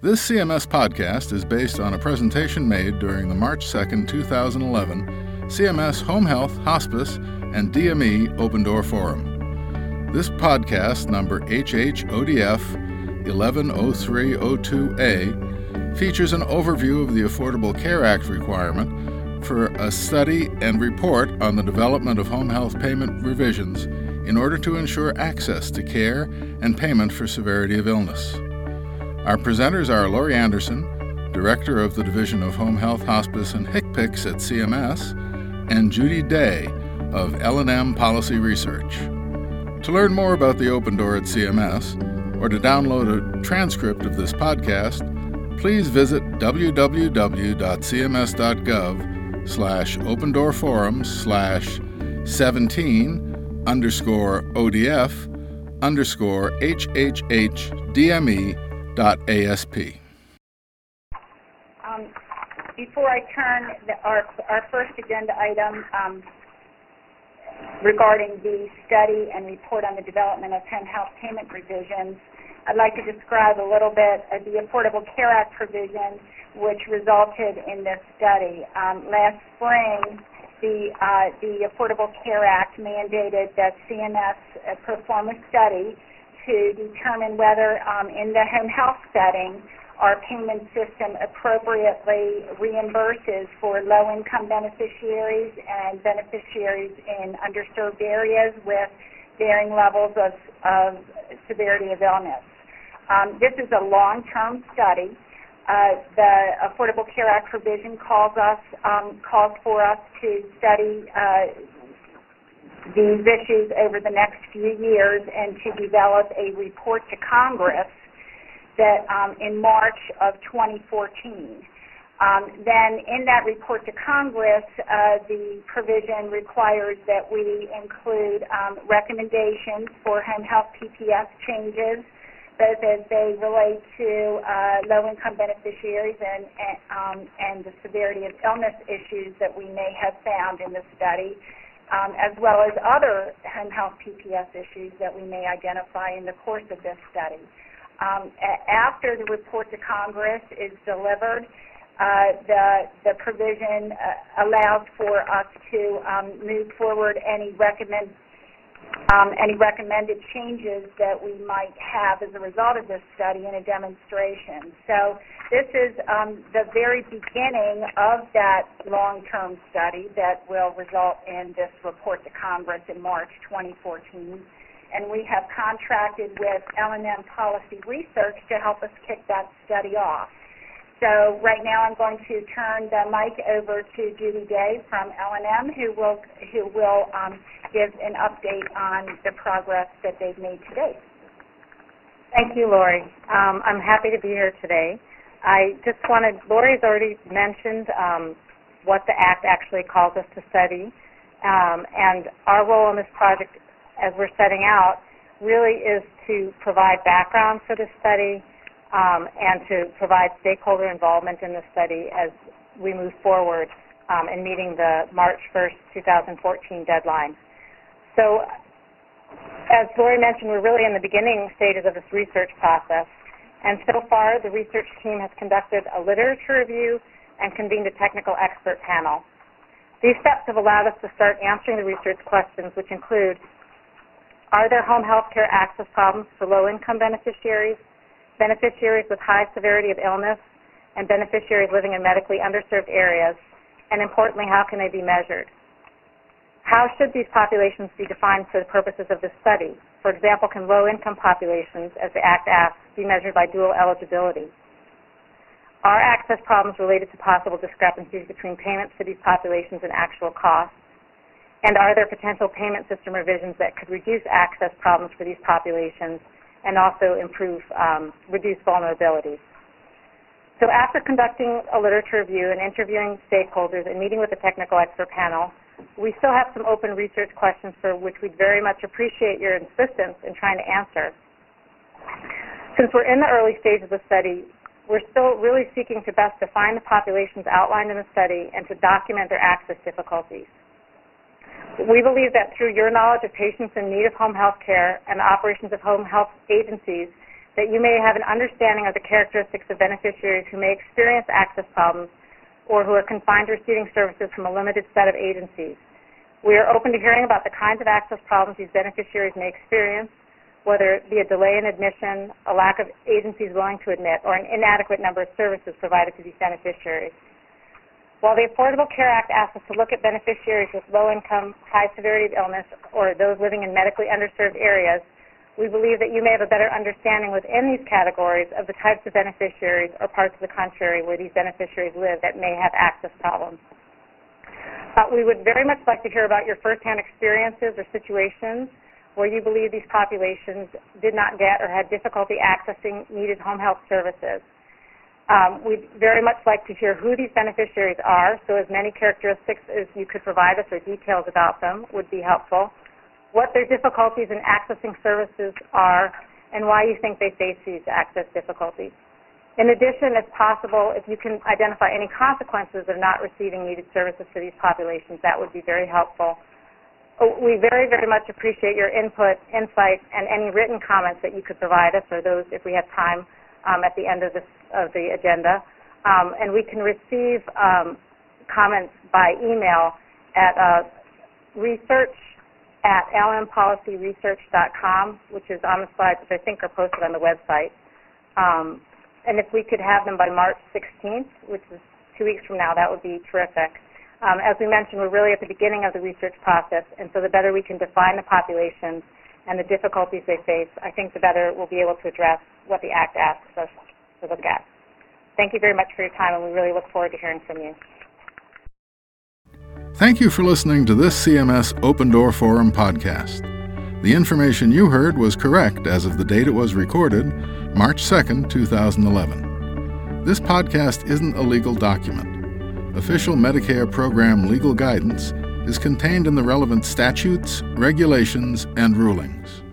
This CMS podcast is based on a presentation made during the March 2, 2011 CMS Home Health, Hospice, and DME Open Door Forum. This podcast, number HHODF 110302A, features an overview of the Affordable Care Act requirement for a study and report on the development of home health payment revisions in order to ensure access to care and payment for severity of illness. Our presenters are Lori Anderson, Director of the Division of Home Health, Hospice, and HCPCS at CMS, and Judy Day of L&M Policy Research. To learn more about the Open Door at CMS, or to download a transcript of this podcast, please visit www.cms.gov slash open door forums slash 17 underscore ODF underscore HHHDME ASP. Um, before I turn the, our, our first agenda item um, regarding the study and report on the development of home health payment revisions, I'd like to describe a little bit of the Affordable Care Act provision which resulted in this study. Um, last spring, the, uh, the Affordable Care Act mandated that CMS uh, perform a study to determine whether um, in the home health setting our payment system appropriately reimburses for low-income beneficiaries and beneficiaries in underserved areas with varying levels of, of severity of illness. Um, this is a long-term study. Uh, the Affordable Care Act provision calls us um, calls for us to study uh, these issues over the next few years and to develop a report to Congress that um, in March of 2014. Um, then in that report to Congress, uh, the provision requires that we include um, recommendations for home health PPS changes, both as they relate to uh, low-income beneficiaries and, and, um, and the severity of illness issues that we may have found in the study, um, as well as other health PPS issues that we may identify in the course of this study. Um, after the report to Congress is delivered, uh, the, the provision uh, allows for us to um, move forward any recommend, um, any recommended changes that we might have as a result of this study in a demonstration. So this is um, the very beginning of that long-term study that will result in this report to Congress in March 2014. And we have contracted with L&M Policy Research to help us kick that study off. So right now I'm going to turn the mic over to Judy Day from L&M, who will who will um, give an update on the progress that they've made to date. Thank you, Lori. Um, I'm happy to be here today. I just wanted, Lori's already mentioned um, what the Act actually calls us to study, um, and our role in this project as we're setting out really is to provide background for the study, um, and to provide stakeholder involvement in the study as we move forward um, in meeting the March 1st, 2014 deadline. So, as Lori mentioned, we're really in the beginning stages of this research process. And so far, the research team has conducted a literature review and convened a technical expert panel. These steps have allowed us to start answering the research questions, which include, are there home health care access problems for low-income beneficiaries? beneficiaries with high severity of illness, and beneficiaries living in medically underserved areas, and importantly, how can they be measured? How should these populations be defined for the purposes of this study? For example, can low-income populations, as the Act asks, be measured by dual eligibility? Are access problems related to possible discrepancies between payments for these populations and actual costs? And are there potential payment system revisions that could reduce access problems for these populations and also improve, um, reduce vulnerabilities. So after conducting a literature review and interviewing stakeholders and meeting with the technical expert panel, we still have some open research questions for which we'd very much appreciate your insistence in trying to answer. Since we're in the early stages of the study, we're still really seeking to best define the populations outlined in the study and to document their access difficulties. We believe that through your knowledge of patients in need of home health care and the operations of home health agencies, that you may have an understanding of the characteristics of beneficiaries who may experience access problems or who are confined to receiving services from a limited set of agencies. We are open to hearing about the kinds of access problems these beneficiaries may experience, whether it be a delay in admission, a lack of agencies willing to admit, or an inadequate number of services provided to these beneficiaries. While the Affordable Care Act asks us to look at beneficiaries with low income, high severity of illness, or those living in medically underserved areas, we believe that you may have a better understanding within these categories of the types of beneficiaries or parts of the country where these beneficiaries live that may have access problems. Uh, we would very much like to hear about your firsthand experiences or situations where you believe these populations did not get or had difficulty accessing needed home health services. Um, we'd very much like to hear who these beneficiaries are, so as many characteristics as you could provide us or details about them would be helpful what their difficulties in accessing services are, and why you think they face these access difficulties. In addition, if possible, if you can identify any consequences of not receiving needed services for these populations, that would be very helpful. Oh, we very, very much appreciate your input, insight, and any written comments that you could provide us, or those if we have time um, at the end of, this, of the agenda. Um, and we can receive um, comments by email at uh, research at lmpolicyresearch.com, which is on the slides, which I think are posted on the website. Um, and if we could have them by March 16th, which is two weeks from now, that would be terrific. Um, as we mentioned, we're really at the beginning of the research process, and so the better we can define the populations and the difficulties they face, I think the better we'll be able to address what the Act asks us to look at. Thank you very much for your time, and we really look forward to hearing from you. Thank you for listening to this CMS Open Door Forum podcast. The information you heard was correct as of the date it was recorded, March 2, 2011. This podcast isn't a legal document. Official Medicare program legal guidance is contained in the relevant statutes, regulations, and rulings.